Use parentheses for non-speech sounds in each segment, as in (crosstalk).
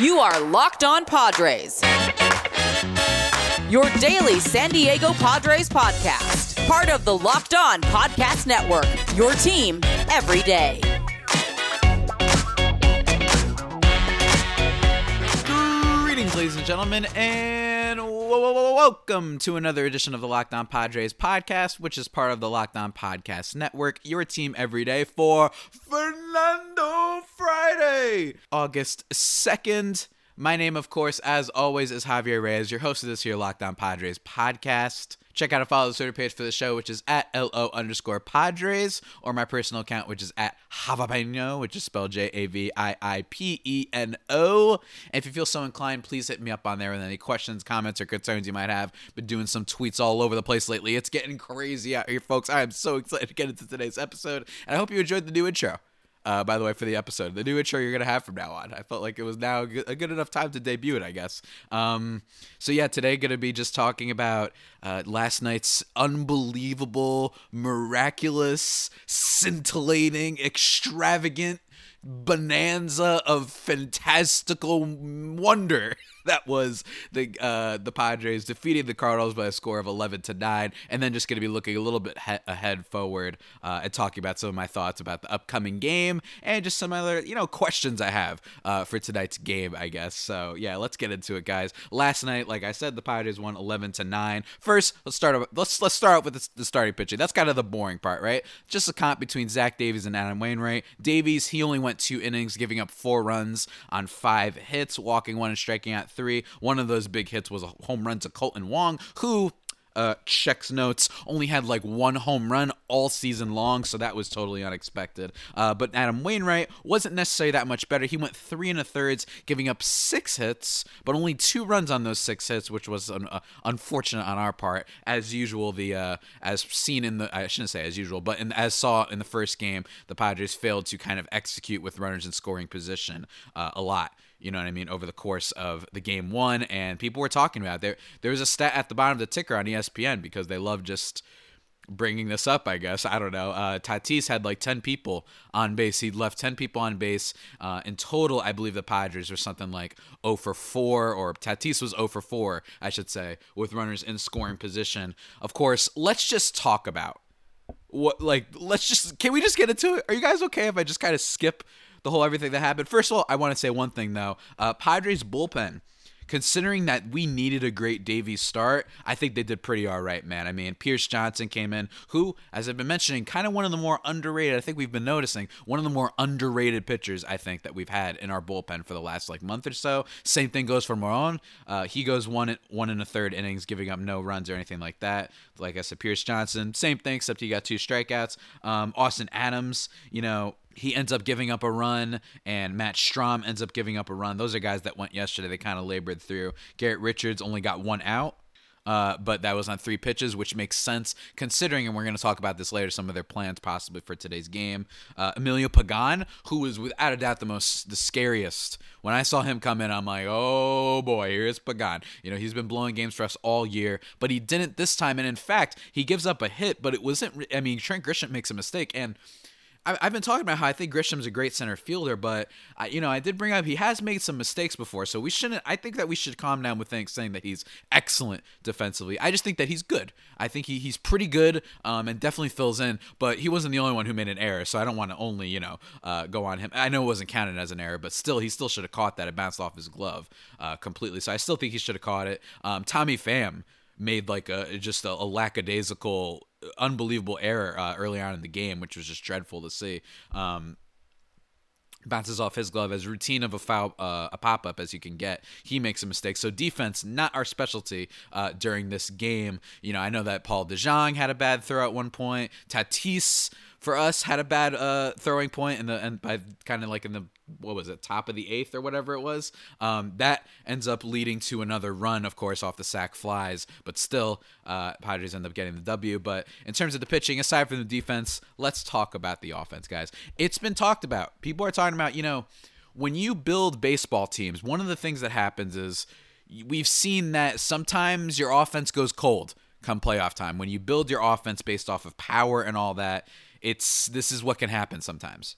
You are Locked On Padres. Your daily San Diego Padres podcast. Part of the Locked On Podcast Network. Your team every day. Greetings, ladies and gentlemen, and welcome to another edition of the Locked On Padres podcast, which is part of the Locked On Podcast Network. Your team every day for Fernando Friday, August 2nd. My name, of course, as always, is Javier Reyes, your host of this here Locked On Padres podcast. Check out and follow the Twitter page for the show, which is at LO underscore Padres, or my personal account, which is at Javapeno, which is spelled J A V I I P E N O. And if you feel so inclined, please hit me up on there with any questions, comments, or concerns you might have. Been doing some tweets all over the place lately. It's getting crazy out here, folks. I am so excited to get into today's episode, and I hope you enjoyed the new intro uh, by the way, for the episode. The new intro you're to have from now on. I felt like it was now a good, enough time to debut it, I guess. Um, so, yeah, today to be just talking about uh, last night's unbelievable, miraculous, scintillating, extravagant bonanza of fantastical wonder (laughs) (laughs) that was the uh, the Padres defeating the Cardinals by a score of 11 to 9 and then just going to be looking a little bit he- ahead forward uh, and talking about some of my thoughts about the upcoming game and just some other you know questions I have uh, for tonight's game I guess. So yeah let's get into it guys. Last night like I said the Padres won 11 to 9 first let's start off, let's let's start off with the, the starting pitching. That's kind of the boring part right? Just a comp between Zach Davies and Adam Wainwright. Davies he only went two innings giving up four runs on five hits walking one and striking out three. One of those big hits was a home run to Kolten Wong, who uh, checks notes only had like one home run all season long, so that was totally unexpected. Uh, but Adam Wainwright wasn't necessarily that much better. He went three and a thirds, giving up six hits, but only two runs on those six hits, which was uh, unfortunate on our part. As usual, the uh, as seen in the I shouldn't say as usual, but in, as saw in the first game, the Padres failed to kind of execute with runners in scoring position uh, a lot you know what I mean, over the course of the game one. And people were talking about it. there. There was a stat at the bottom of the ticker on ESPN because they love just bringing this up, I guess. I don't know. Uh, Tatis had like 10 people on base. He left 10 people on base. Uh, in total, I believe the Padres were something like 0 for 4, or Tatis was 0 for 4, I should say, with runners in scoring position. Of course, let's just talk about what, like, let's just, can we just get into it? Are you guys okay if I just kind of skip the whole everything that happened. First of all, I want to say one thing though. Uh, Padres bullpen considering that we needed a great Davies start, I think they did pretty all right, man. I mean, Pierce Johnson came in, who, as I've been mentioning, kind of one of the more underrated, I think we've been noticing, one of the more underrated pitchers, I think, that we've had in our bullpen for the last like month or so. Same thing goes for Morejon. Uh, he goes one, one and a third innings, giving up no runs or anything like that. Like I said, Pierce Johnson, same thing, except he got two strikeouts. Um, Austin Adams, you know, he ends up giving up a run, and Matt Strahm ends up giving up a run. Those are guys that went yesterday. They kind of labored through. Garrett Richards only got one out. Uh, but that was on three pitches, which makes sense considering, and we're going to talk about this later, some of their plans possibly for today's game. Uh, Emilio Pagan, who was without a doubt the most, the scariest. When I saw him come in, I'm like, oh boy, here's Pagan. You know, he's been blowing games for us all year, but he didn't this time. And in fact, he gives up a hit, but it wasn't, I mean, Trent Grisham makes a mistake. And I've been talking about how I think Grisham's a great center fielder, but I, you know I did bring up he has made some mistakes before, so we shouldn't. I think that we should calm down with things saying that he's excellent defensively. I just think that he's good. I think he, he's pretty good um, and definitely fills in, but he wasn't the only one who made an error, so I don't want to only you know uh, go on him. I know it wasn't counted as an error, but still he still should have caught that. It bounced off his glove uh, completely, so I still think he should have caught it. Um, Tommy Pham made like a just a, a lackadaisical unbelievable error uh, early on in the game, which was just dreadful to see. Um, bounces off his glove as routine of a foul, uh, a pop up as you can get. He makes a mistake. So defense, not our specialty uh, during this game. You know, I know that Paul DeJong had a bad throw at one point. Tatis for us had a bad uh, throwing point in the and by kind of like in the what was it top of the eighth or whatever it was. Um, that ends up leading to another run, of course, off the sac flies, but still, uh, Padres end up getting the W. But in terms of the pitching, aside from the defense, let's talk about the offense, guys. It's been talked about. People are talking about, you know, when you build baseball teams, one of the things that happens is we've seen that sometimes your offense goes cold come playoff time. When you build your offense based off of power and all that, it's this is what can happen sometimes.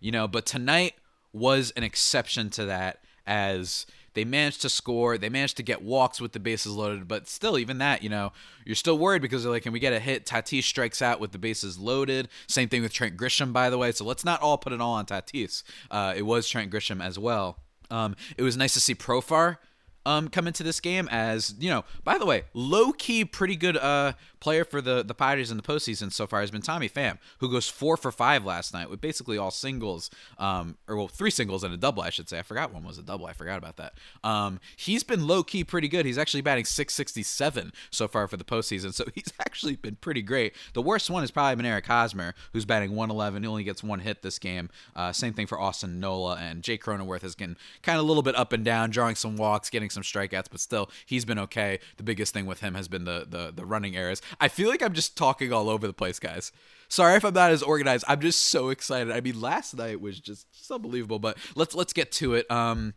You know, but tonight was an exception to that as they managed to score. They managed to get walks with the bases loaded, but still, even that, you know, you're still worried because they're like, can we get a hit? Tatis strikes out with the bases loaded. Same thing with Trent Grisham, by the way. So let's not all put it all on Tatis. Uh, it was Trent Grisham as well. Um, it was nice to see Profar um, come into this game as you know. By the way, low key, pretty good uh, player for the the Padres in the postseason so far has been Tommy Pham, who goes four for five last night with basically all singles, um, or well, three singles and a double, I should say. I forgot one was a double. I forgot about that. Um, he's been low key pretty good. He's actually batting 667 so far for the postseason, so (laughs) he's actually been pretty great. The worst one is probably been Eric Hosmer, who's batting 111. He only gets one hit this game. Uh, same thing for Austin Nola and Jake Cronenworth has been kind of a little bit up and down, drawing some walks, getting some strikeouts, but still he's been okay. The biggest thing with him has been the the, the running errors. I feel like I'm just talking all over the place, guys. Sorry if I'm not as organized. I'm just so excited. I mean, last night was just, just unbelievable. But let's let's get to it. Um,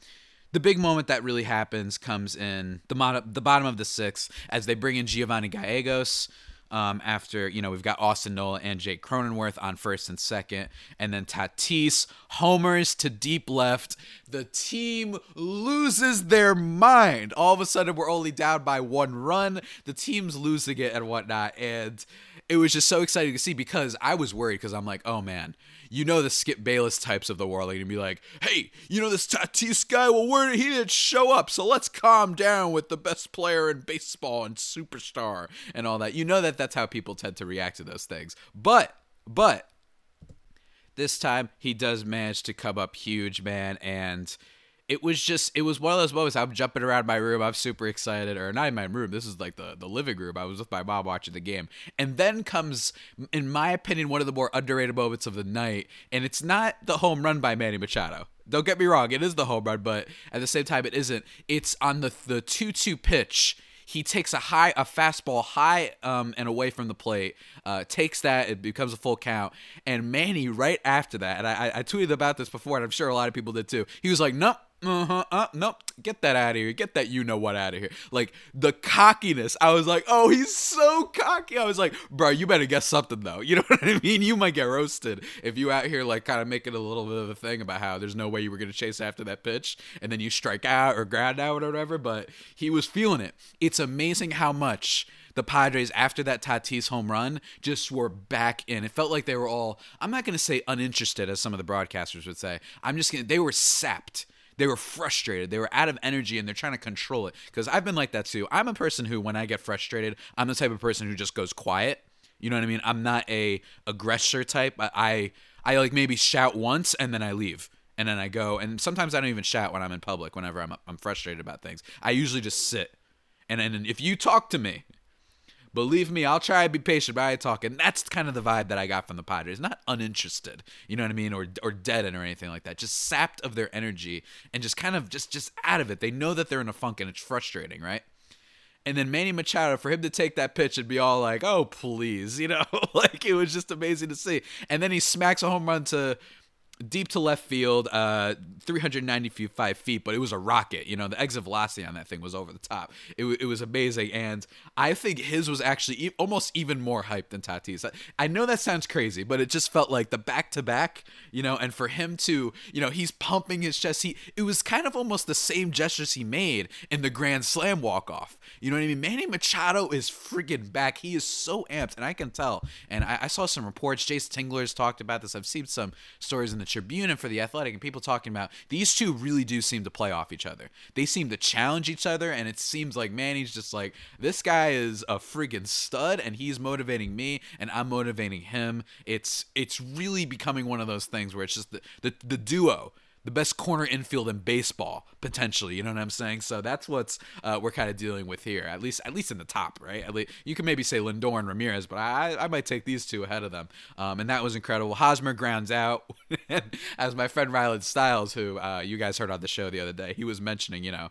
the big moment that really happens comes in the mod- the bottom of the sixth as they bring in Giovanni Gallegos. Um, after you know we've got Austin Nola and Jake Cronenworth on first and second, and then Tatis homers to deep left. The team loses their mind. All of a sudden, we're only down by one run. The team's losing it and whatnot, and it was just so exciting to see because I was worried because I'm like, oh man, you know the Skip Bayless types of the world are gonna be like, hey, you know this Tatis guy? Well, where he didn't show up, so let's calm down with the best player in baseball and superstar and all that. You know that that's how people tend to react to those things. But, but this time he does manage to come up huge, man, and it was just it was one of those moments i'm jumping around my room i'm super excited or not in my room this is like the, the living room i was with my mom watching the game. And then comes in my opinion one of the more underrated moments of the night and it's not the home run by manny machado. Don't get me wrong it is the home run but at the same time it isn't. It's on the the 2-2 pitch he takes a high a fastball high um, and away from the plate uh, takes that it becomes a full count. And manny right after that and I, I tweeted about this before and i'm sure a lot of people did too he was like nope uh-huh, uh, nope, get that out of here. Get that you know what out of here. Like the cockiness. I was like, oh, he's so cocky. I was like, bro, you better get something though. (laughs) You know what I mean? You might get roasted if you out here like kind of making a little bit of a thing about how there's no way you were gonna chase after that pitch and then you strike out or ground out or whatever. But he was feeling it. It's amazing how much the Padres after that Tatis home run just were back in. It felt like they were all I'm not going to say uninterested as some of the broadcasters would say. I'm just going to they were sapped they were frustrated. They were out of energy and they're trying to control it. Because i've been like that too. I'm a person who when i get frustrated i'm the type of person who just goes quiet. You know what i mean? I'm not a aggressor type. I i, I like maybe shout once and then i leave and then i go. And sometimes i don't even shout when i'm in public whenever i'm, I'm frustrated about things. I usually just sit. And then if you talk to me Believe me, I'll try to be patient, but I talk. And that's kind of the vibe that I got from the Padres. Not uninterested, you know what I mean, or or deadened or anything like that. Just sapped of their energy and just kind of just just out of it. They know that they're in a funk and it's frustrating, right? And then Manny Machado, for him to take that pitch and be all like, "Oh, please," (laughs) you know, (laughs) like it was just amazing to see. And then he smacks a home run to deep to left field, uh, 395 feet, but it was a rocket. You know, the exit velocity on that thing was over the top. It, it was amazing, and I think his was actually e- almost even more hyped than Tatis. I, I know that sounds crazy, but it just felt like the back to back, you know, and for him to, you know, he's pumping his chest. He it was kind of almost the same gestures he made in the Grand Slam walk off. You know what I mean? Manny Machado is freaking back. He is so amped, and I can tell. And I, I saw some reports. Jayce Tingler's talked about this. I've seen some stories in the Tribune and for the Athletic, and people talking about these two really do seem to play off each other. They seem to challenge each other, and it seems like Manny's just like this guy is a friggin' stud, and he's motivating me, and I'm motivating him. It's it's really becoming one of those things where it's just the the, the duo the best corner infield in baseball potentially. You know what I'm saying? So that's what's uh, we're kind of dealing with here. At least at least in the top, right? At least you can maybe say Lindor and Ramirez, but I I might take these two ahead of them. Um, and that was incredible. Hosmer grounds out, (laughs) as my friend Ryland Styles, who uh, you guys heard on the show the other day, he was mentioning, you know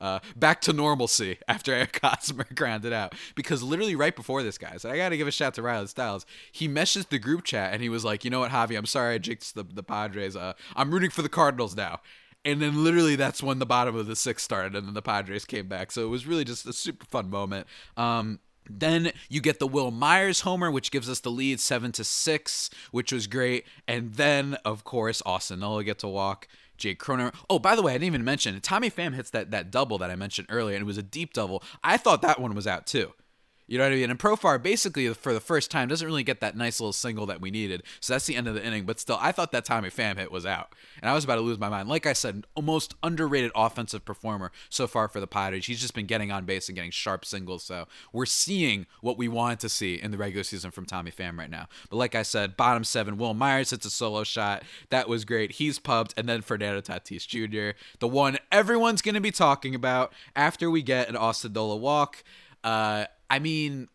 uh, back to normalcy after Eric Hosmer (laughs) grounded out. Because literally right before this, guys, I got to give a shout to Riley Styles. He messaged the group chat and he was like, you know what, Javi, I'm sorry I jinxed the, the Padres. Uh, I'm rooting for the Cardinals now. And then literally that's when the bottom of the sixth started and then the Padres came back. So it was really just a super fun moment. Um, Then you get the Wil Myers homer, which gives us the lead seven to six, which was great. And then, of course, Austin Nola get to walk. Jake Kroner. Oh, by the way, I didn't even mention Tommy Pham hits that that double that I mentioned earlier, and it was a deep double. I thought that one was out too. You know what I mean? And Profar basically for the first time doesn't really get that nice little single that we needed. So that's the end of the inning. But still, I thought that Tommy Pham hit was out. And I was about to lose my mind. Like I said, almost underrated offensive performer so far for the Padres. He's just been getting on base and getting sharp singles. So we're seeing what we wanted to see in the regular season from Tommy Pham right now. But like I said, bottom seven, Wil Myers hits a solo shot. That was great. He's pubbed. And then Fernando Tatis Jr., the one everyone's going to be talking about after we get an Austin Nola walk. Uh, I mean,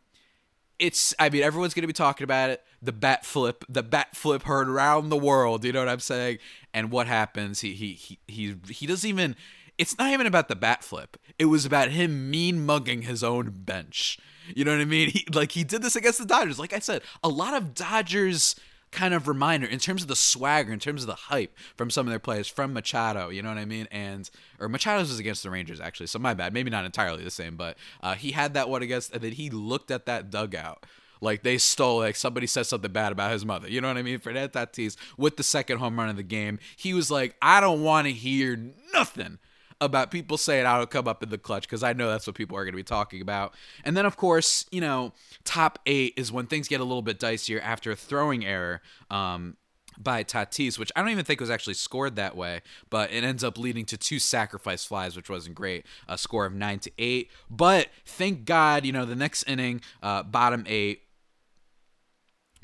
it's I mean everyone's gonna be talking about it. The bat flip, the bat flip heard around the world. You know what I'm saying? And what happens? He he he he he doesn't even. It's not even about the bat flip. It was about him mean mugging his own bench. You know what I mean? He like he did this against the Dodgers. Like I said, a lot of Dodgers kind of reminder in terms of the swagger, in terms of the hype from some of their players, from Machado, you know what I mean? And or Machado's was against the Rangers actually, so my bad, maybe not entirely the same, but uh, he had that one against, and then he looked at that dugout like they stole like somebody said something bad about his mother. You know what I mean? Fernando Tatis with the second home run of the game, he was like, I don't want to hear nothing about people saying I'll come up in the clutch because I know that's what people are going to be talking about. And then, of course, you know, top eight is when things get a little bit dicier after a throwing error. Um, by Tatis, which I don't even think was actually scored that way, but it ends up leading to two sacrifice flies, which wasn't great. A score of nine to eight, but thank God, you know, the next inning, uh, bottom eight,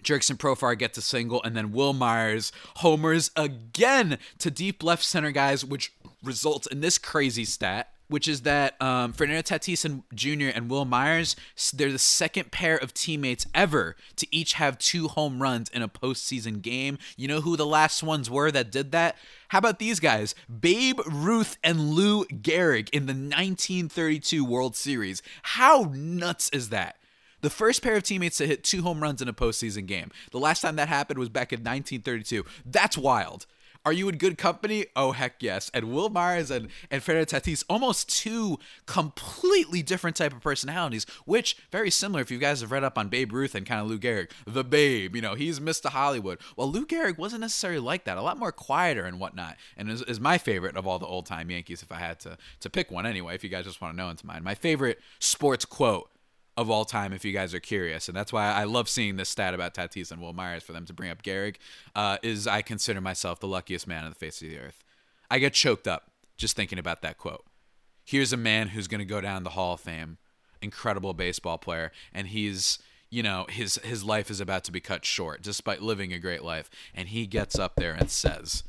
Jurickson Profar gets a single, and then Wil Myers homers again to deep left center guys, which results in this crazy stat, which is that um, Fernando Tatis and Jr. and Wil Myers, they're the second pair of teammates ever to each have two home runs in a postseason game. You know who the last ones were that did that? How about these guys? Babe Ruth and Lou Gehrig in the 1932 World Series. How nuts is that? The first pair of teammates to hit two home runs in a postseason game. The last time that happened was back in 1932. That's wild. Are you in good company? Oh heck yes. And Wil Myers and, and Fernando Tatis, almost two completely different type of personalities, which very similar if you guys have read up on Babe Ruth and kind of Lou Gehrig. The Babe, you know, he's Mr. Hollywood. Well, Lou Gehrig wasn't necessarily like that, a lot more quieter and whatnot. And is, is my favorite of all the old time Yankees, if I had to to pick one anyway, if you guys just want to know into mine. My favorite sports quote of all time if you guys are curious. And that's why I love seeing this stat about Tatis and Wil Myers for them to bring up Gehrig, uh, is I consider myself the luckiest man on the face of the earth. I get choked up just thinking about that quote. Here's a man who's going to go down the Hall of Fame, incredible baseball player, and he's you know his his life is about to be cut short despite living a great life and he gets up there and says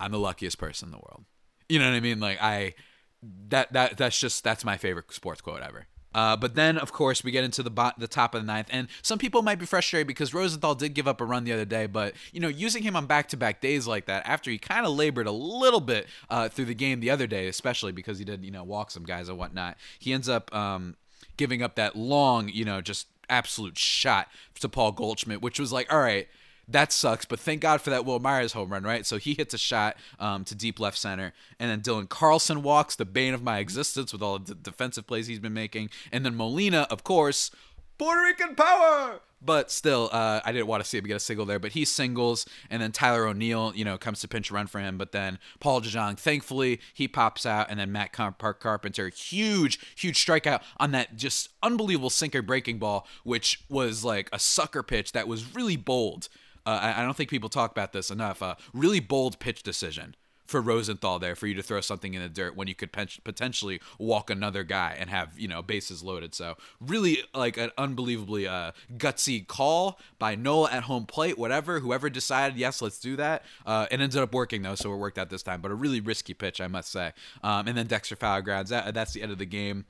i'm the luckiest person in the world you know what i mean like i that that that's just that's my favorite sports quote ever uh, but then, of course, we get into the bot- the top of the ninth, and some people might be frustrated because Rosenthal did give up a run the other day. But you know, using him on back-to-back days like that, after he kind of labored a little bit uh, through the game the other day, especially because he did you know walk some guys and whatnot, he ends up um, giving up that long, you know, just absolute shot to Paul Goldschmidt, which was like, all right, that sucks. But thank God for that Wil Myers home run, right? So he hits a shot um, to deep left center, and then Dylan Carlson walks, the bane of my existence with all the defensive plays he's been making, and then Molina, of course, Puerto Rican power. But still, uh, I didn't want to see him get a single there. But he singles, and then Tyler O'Neill, you know, comes to pinch run for him. But then Paul DeJong, thankfully, he pops out, and then Matt Park Carpenter, huge, huge strikeout on that just unbelievable sinker breaking ball, which was like a sucker pitch that was really bold. Uh, I, I, don't think people talk about this enough. Uh, really bold pitch decision for Rosenthal there for you to throw something in the dirt when you could potentially walk another guy and have you know bases loaded. So really like an unbelievably uh, gutsy call by Nola at home plate. Whatever, whoever decided yes, let's do that. Uh, it ended up working though, so it worked out this time. But a really risky pitch, I must say. Um, and then Dexter Fowler grounds that. That's the end of the game.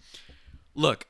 Look,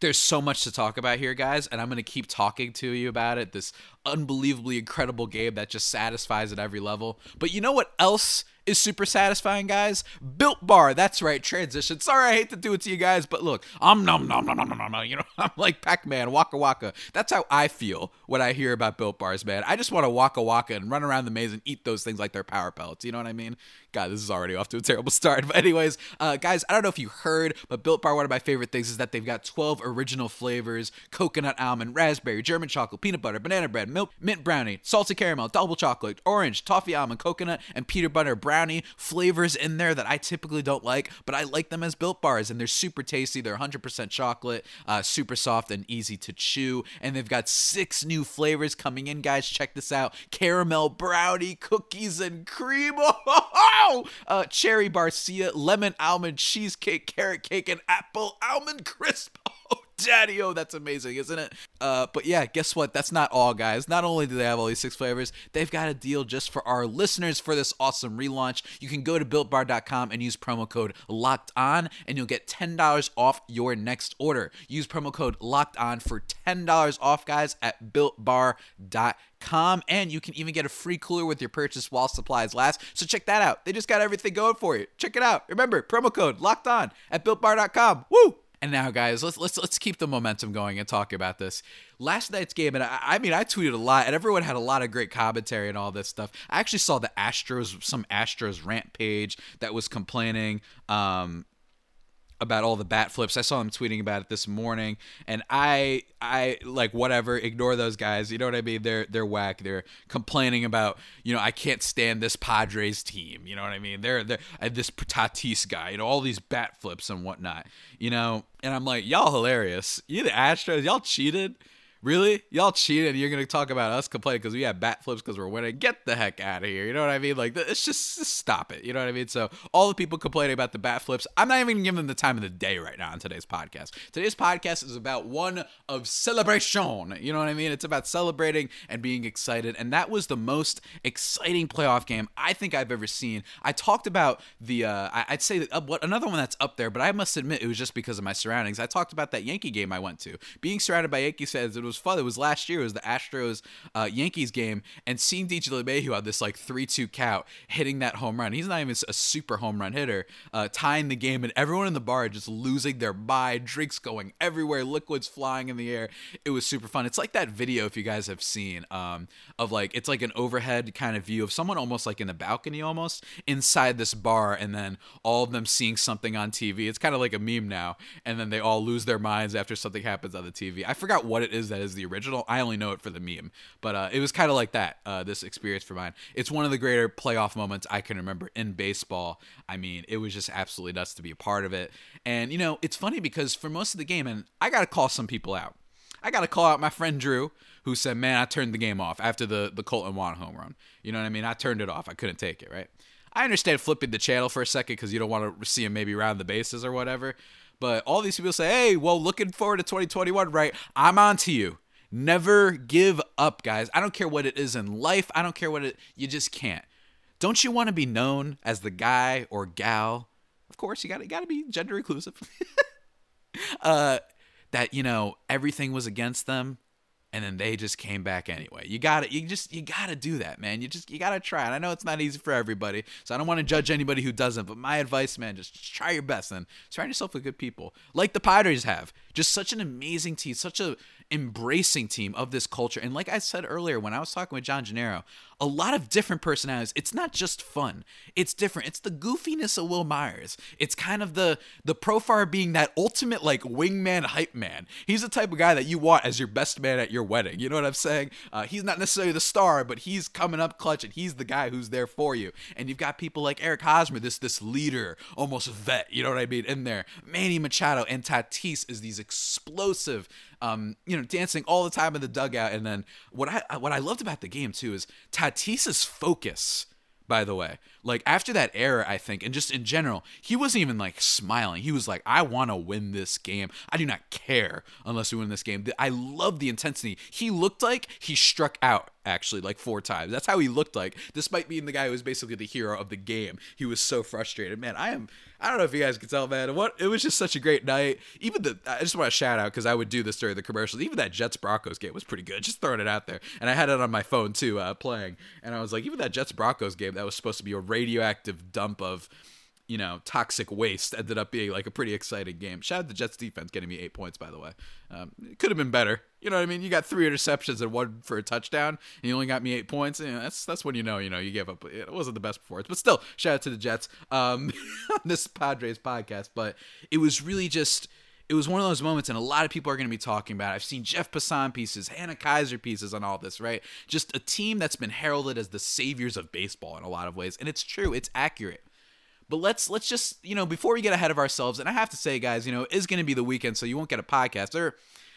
there's so much to talk about here, guys, and I'm going to keep talking to you about it. This unbelievably incredible game that just satisfies at every level. But you know what else is super satisfying, guys. Built Bar, that's right, transition. Sorry, I hate to do it to you guys, but look, I'm num num num num num num. You know, (laughs) I'm like Pac-Man, Waka Waka. That's how I feel when I hear about Built Bars, man. I just want to Waka Waka and run around the maze and eat those things like they're power pellets. You know what I mean? God, this is already off to a terrible (laughs) start. But anyways, uh, guys, I don't know if you heard, but Built Bar, one of my favorite things is that they've got 12 original flavors: coconut, almond, raspberry, German chocolate, peanut butter, banana bread, milk, mint brownie, salted caramel, double chocolate, orange, toffee almond, coconut, and peanut butter brownie flavors in there that I typically don't like, but I like them as Built Bars, and they're super tasty. They're 100% chocolate, uh, super soft and easy to chew, and they've got six new flavors coming in, guys. Check this out: caramel brownie, cookies and cream. (laughs) Oh, uh, cherry barcia, lemon almond cheesecake, carrot cake, and apple almond crisp. Daddy, oh, that's amazing, isn't it? Uh, but yeah, guess what? That's not all, guys. Not only do they have all these six flavors, they've got a deal just for our listeners for this awesome relaunch. You can go to builtbar.com and use promo code locked on, and you'll get $10 off your next order. Use promo code locked on for $10 off, guys, at builtbar.com. And you can even get a free cooler with your purchase while supplies last. So check that out. They just got everything going for you. Check it out. Remember, promo code locked on at builtbar.com. Woo! And now, guys, let's let's let's keep the momentum going and talk about this. Last night's game, and I, I, mean, I tweeted a lot, and everyone had a lot of great commentary and all this stuff. I actually saw the Astros, some Astros rant page that was complaining. Um, about all the bat flips. I saw him tweeting about it this morning, and I I like whatever, ignore those guys. You know what I mean? They're they're whack. They're complaining about you know I can't stand this Padres team. You know what I mean? They're they're uh, this Tatis guy. You know all these bat flips and whatnot. You know, and I'm like y'all hilarious. You the Astros, y'all cheated. Really? Y'all cheated. And you're gonna talk about us complaining because we have bat flips because we're winning. Get the heck out of here. You know what I mean? Like, it's just, just, stop it. You know what I mean? So all the people complaining about the bat flips, I'm not even giving them the time of the day right now on today's podcast. Today's podcast is about one of celebration. You know what I mean? It's about celebrating and being excited, and that was the most exciting playoff game I think I've ever seen. I talked about the, uh, I'd say that, uh, what another one that's up there, but I must admit it was just because of my surroundings. I talked about that Yankee game I went to. Being surrounded by Yankee fans, it was was fun. It was last year. It was the Astros uh, Yankees game, and seeing DJ LeMahieu on this like three-two count, hitting that home run. He's not even a super home run hitter, uh, tying the game, and everyone in the bar just losing their mind. Drinks going everywhere, liquids flying in the air. It was super fun. It's like that video if you guys have seen um, of like it's like an overhead kind of view of someone almost like in the balcony almost inside this bar, and then all of them seeing something on TV. It's kind of like a meme now, and then they all lose their minds after something happens on the TV. I forgot what it is that is the original. I only know it for the meme, but uh, it was kind of like that. Uh, this experience for mine. It's one of the greater playoff moments I can remember in baseball. I mean, it was just absolutely nuts to be a part of it. And you know, it's funny because for most of the game, and I got to call some people out. I got to call out my friend Drew, who said, "Man, I turned the game off after the the Kolten Wong home run." You know what I mean? I turned it off. I couldn't take it. Right. I understand flipping the channel for a second because you don't want to see him maybe round the bases or whatever. But all these people say, hey, well, looking forward to 2021, right? I'm on to you. Never give up, guys. I don't care what it is in life. I don't care what it you just can't. Don't you want to be known as the guy or gal? Of course, you got to got to be gender inclusive. (laughs) uh that, you know, everything was against them and then they just came back anyway. You got to you just you got to do that, man. You just you got to try. And I know it's not easy for everybody. So I don't want to judge anybody who doesn't, but my advice, man, just, just try your best and surround yourself with good people. Like the Padres have. Just such an amazing team, such a embracing team of this culture. And like I said earlier when I was talking with John Gennaro, a lot of different personalities. It's not just fun. It's different. It's the goofiness of Wil Myers. It's kind of the the Profar being that ultimate like wingman hype man. He's the type of guy that you want as your best man at your wedding. You know what I'm saying? Uh, he's not necessarily the star, but he's coming up clutch and he's the guy who's there for you. And you've got people like Eric Hosmer, this this leader, almost vet. You know what I mean? In there, Manny Machado and Tatis is these explosive um, you know, dancing all the time in the dugout. And then what I what I loved about the game too is Tatis's focus. By the way, like after that error, I think, and just in general, he wasn't even like smiling. He was like, "I want to win this game. I do not care unless we win this game." I love the intensity. He looked like he struck out actually like four times. That's how he looked like, despite being the guy who was basically the hero of the game. He was so frustrated. Man, I am. I don't know if you guys can tell, man. What it was just such a great night. Even the I just want to shout out because I would do this during the commercials. Even that Jets Broncos game was pretty good. Just throwing it out there, and I had it on my phone too, uh, playing. And I was like, even that Jets Broncos game that was supposed to be a radioactive dump of you know, toxic waste ended up being like a pretty exciting game. Shout out to the Jets defense getting me eight points, by the way. Um, it could have been better. You know what I mean? You got three interceptions and one for a touchdown, and you only got me eight points. Know, that's that's when you know, you know, you gave up. It wasn't the best performance, but still, shout out to the Jets um, (laughs) this Padres podcast. But it was really just it was one of those moments, and a lot of people are going to be talking about. It. I've seen Jeff Passan pieces, Hannah Keyser pieces on all this, right? Just a team that's been heralded as the saviors of baseball in a lot of ways, and it's true, it's accurate. But let's let's just you know before we get ahead of ourselves, and I have to say, guys, you know, it is going to be the weekend, so you won't get a podcast. Or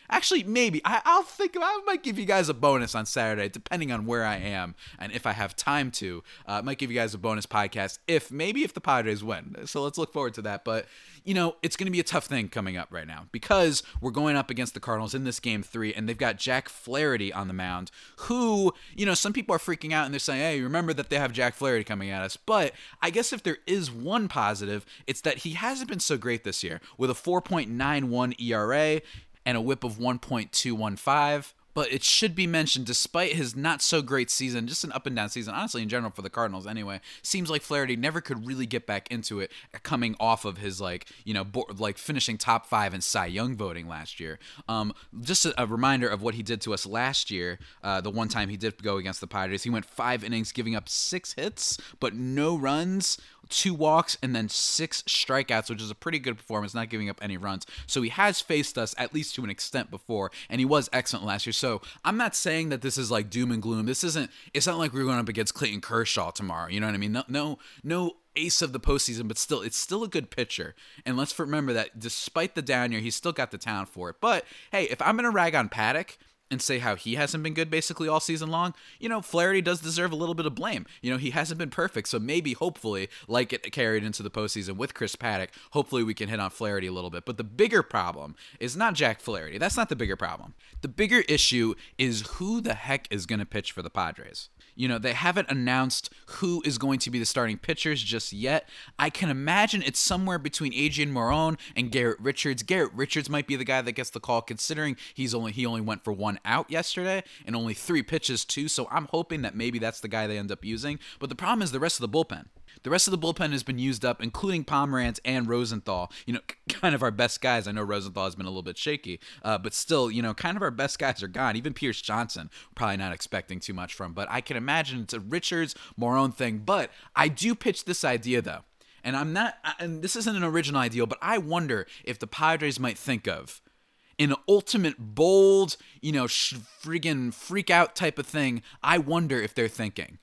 actually, maybe I, will think I might give you guys a bonus on Saturday, depending on where I am and if I have time to. Uh, I might give you guys a bonus podcast if maybe if the Padres win. So let's look forward to that. But you know, it's going to be a tough thing coming up right now because we're going up against the Cardinals in this game three, and they've got Jack Flaherty on the mound, who, you know, some people are freaking out and they're saying, hey, remember that they have Jack Flaherty coming at us. But I guess if there is one positive, it's that he hasn't been so great this year with a 4.91 ERA and a whip of 1.215 but it should be mentioned, despite his not so great season, just an up and down season, honestly, in general for the Cardinals anyway, seems like Flaherty never could really get back into it coming off of his, like, you know, like finishing top five in Cy Young voting last year. Um, just a, a, reminder of what he did to us last year, uh, the one time he did go against the Padres. He went five innings, giving up six hits, but no runs two walks and then six strikeouts, which is a pretty good performance, not giving up any runs. So he has faced us at least to an extent before, and he was excellent last year. So I'm not saying that this is like doom and gloom. This isn't. It's not like we're going up against Clayton Kershaw tomorrow. You know what I mean? No, no, no ace of the postseason, but still, it's still a good pitcher. And let's remember that despite the down year, he's still got the talent for it. But hey, if I'm gonna rag on Paddack, and say how he hasn't been good basically all season long, you know, Flaherty does deserve a little bit of blame. You know, he hasn't been perfect. So maybe, hopefully, like it carried into the postseason with Chris Paddack, hopefully we can hit on Flaherty a little bit. But the bigger problem is not Jack Flaherty. That's not the bigger problem. The bigger issue is who the heck is going to pitch for the Padres. You know, they haven't announced who is going to be the starting pitchers just yet. I can imagine it's somewhere between Adrian Morejon and Garrett Richards. Garrett Richards might be the guy that gets the call considering he's only he only went for one out yesterday and only 3 pitches too. So I'm hoping that maybe that's the guy they end up using. But the problem is the rest of the bullpen. The rest of the bullpen has been used up, including Pomeranz and Rosenthal. You know, (laughs) kind of our best guys. I know Rosenthal has been a little bit shaky, uh, but still, you know, kind of our best guys are gone. Even Pierce Johnson, probably not expecting too much from. But I can imagine it's a Richards, Morejon thing. But I do pitch this idea though, and I'm not. And this isn't an original idea, but I wonder if the Padres might think of an ultimate bold, you know, sh- friggin' freak out type of thing. I wonder if they're thinking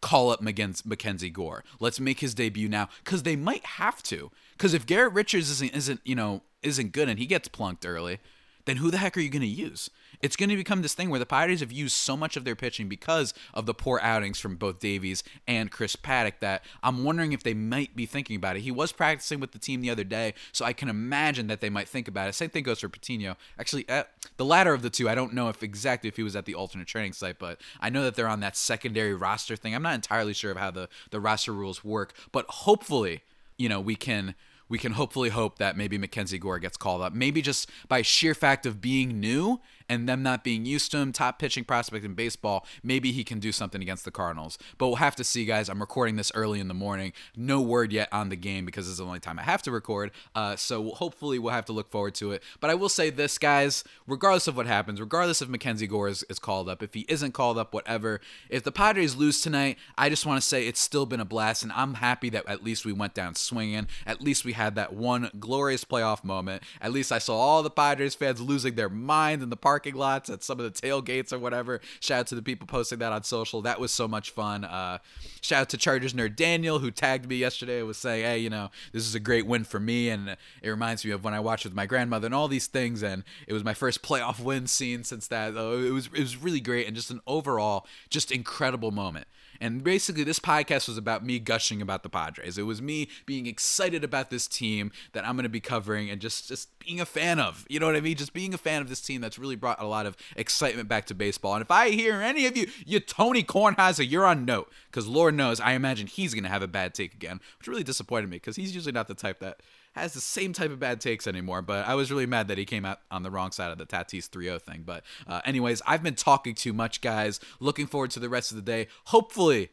call up Mackenzie Gore. Let's make his debut now because they might have to. Because if Garrett Richards isn't isn't you know isn't good and he gets plunked early, then who the heck are you going to use? It's going to become this thing where the Pirates have used so much of their pitching because of the poor outings from both Davies and Chris Paddack that I'm wondering if they might be thinking about it. He was practicing with the team the other day, so I can imagine that they might think about it. Same thing goes for Patino. Actually, uh, the latter of the two, I don't know if exactly if he was at the alternate training site, but I know that they're on that secondary roster thing. I'm not entirely sure of how the, the roster rules work, but hopefully, you know, we can we can hopefully hope that maybe Mackenzie Gore gets called up. Maybe just by sheer fact of being new and them not being used to him, top pitching prospect in baseball, maybe he can do something against the Cardinals. But we'll have to see, guys. I'm recording this early in the morning. No word yet on the game because is the only time I have to record. Uh, so hopefully we'll have to look forward to it. But I will say this, guys, regardless of what happens, regardless if Mackenzie Gore is, is called up, if he isn't called up, whatever, if the Padres lose tonight, I just want to say it's still been a blast, and I'm happy that at least we went down swinging. At least we had that one glorious playoff moment. At least I saw all the Padres fans losing their minds in the parking lots at some of the tailgates or whatever. Shout out to the people posting that on social. That was so much fun. Uh, shout out to Chargers nerd Daniel who tagged me yesterday. Was saying, hey, you know, this is a great win for me, and it reminds me of when I watched with my grandmother and all these things. And it was my first playoff win scene since that. it was it was really great and just an overall just incredible moment. And basically, this podcast was about me gushing about the Padres. It was me being excited about this team that I'm going to be covering and just just being a fan of. You know what I mean? Just being a fan of this team that's really brought a lot of excitement back to baseball. And if I hear any of you, you Tony Kornheiser, you're on note because Lord knows I imagine he's going to have a bad take again, which really disappointed me because he's usually not the type that has the same type of bad takes anymore. But I was really mad that he came out on the wrong side of the Tatis 3-0 thing. But, uh, anyways, I've been talking too much, guys. Looking forward to the rest of the day. Hopefully,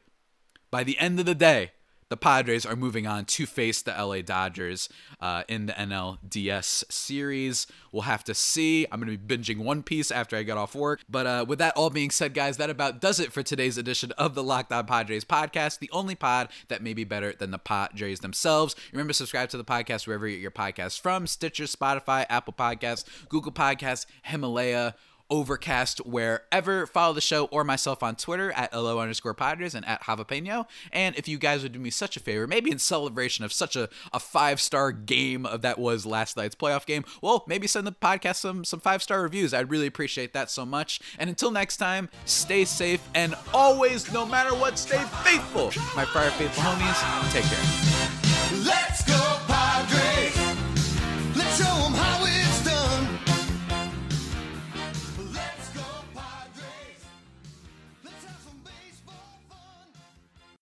by the end of the day, the Padres are moving on to face the LA Dodgers uh, in the NLDS series. We'll have to see. I'm going to be binging One Piece after I get off work. But uh, with that all being said, guys, that about does it for today's edition of the Locked On Padres podcast, the only pod that may be better than the Padres themselves. Remember, subscribe to the podcast wherever you get your podcasts from Stitcher, Spotify, Apple Podcasts, Google Podcasts, Himalaya. Overcast, wherever. Follow the show or myself on Twitter at LO underscore Padres and at Javapeno. And if you guys would do me such a favor, maybe in celebration of such a, a five star game of that was last night's playoff game, well, maybe send the podcast some, some five star reviews. I'd really appreciate that so much. And until next time, stay safe and always, no matter what, stay faithful. My Friar Faithful homies, take care. Let's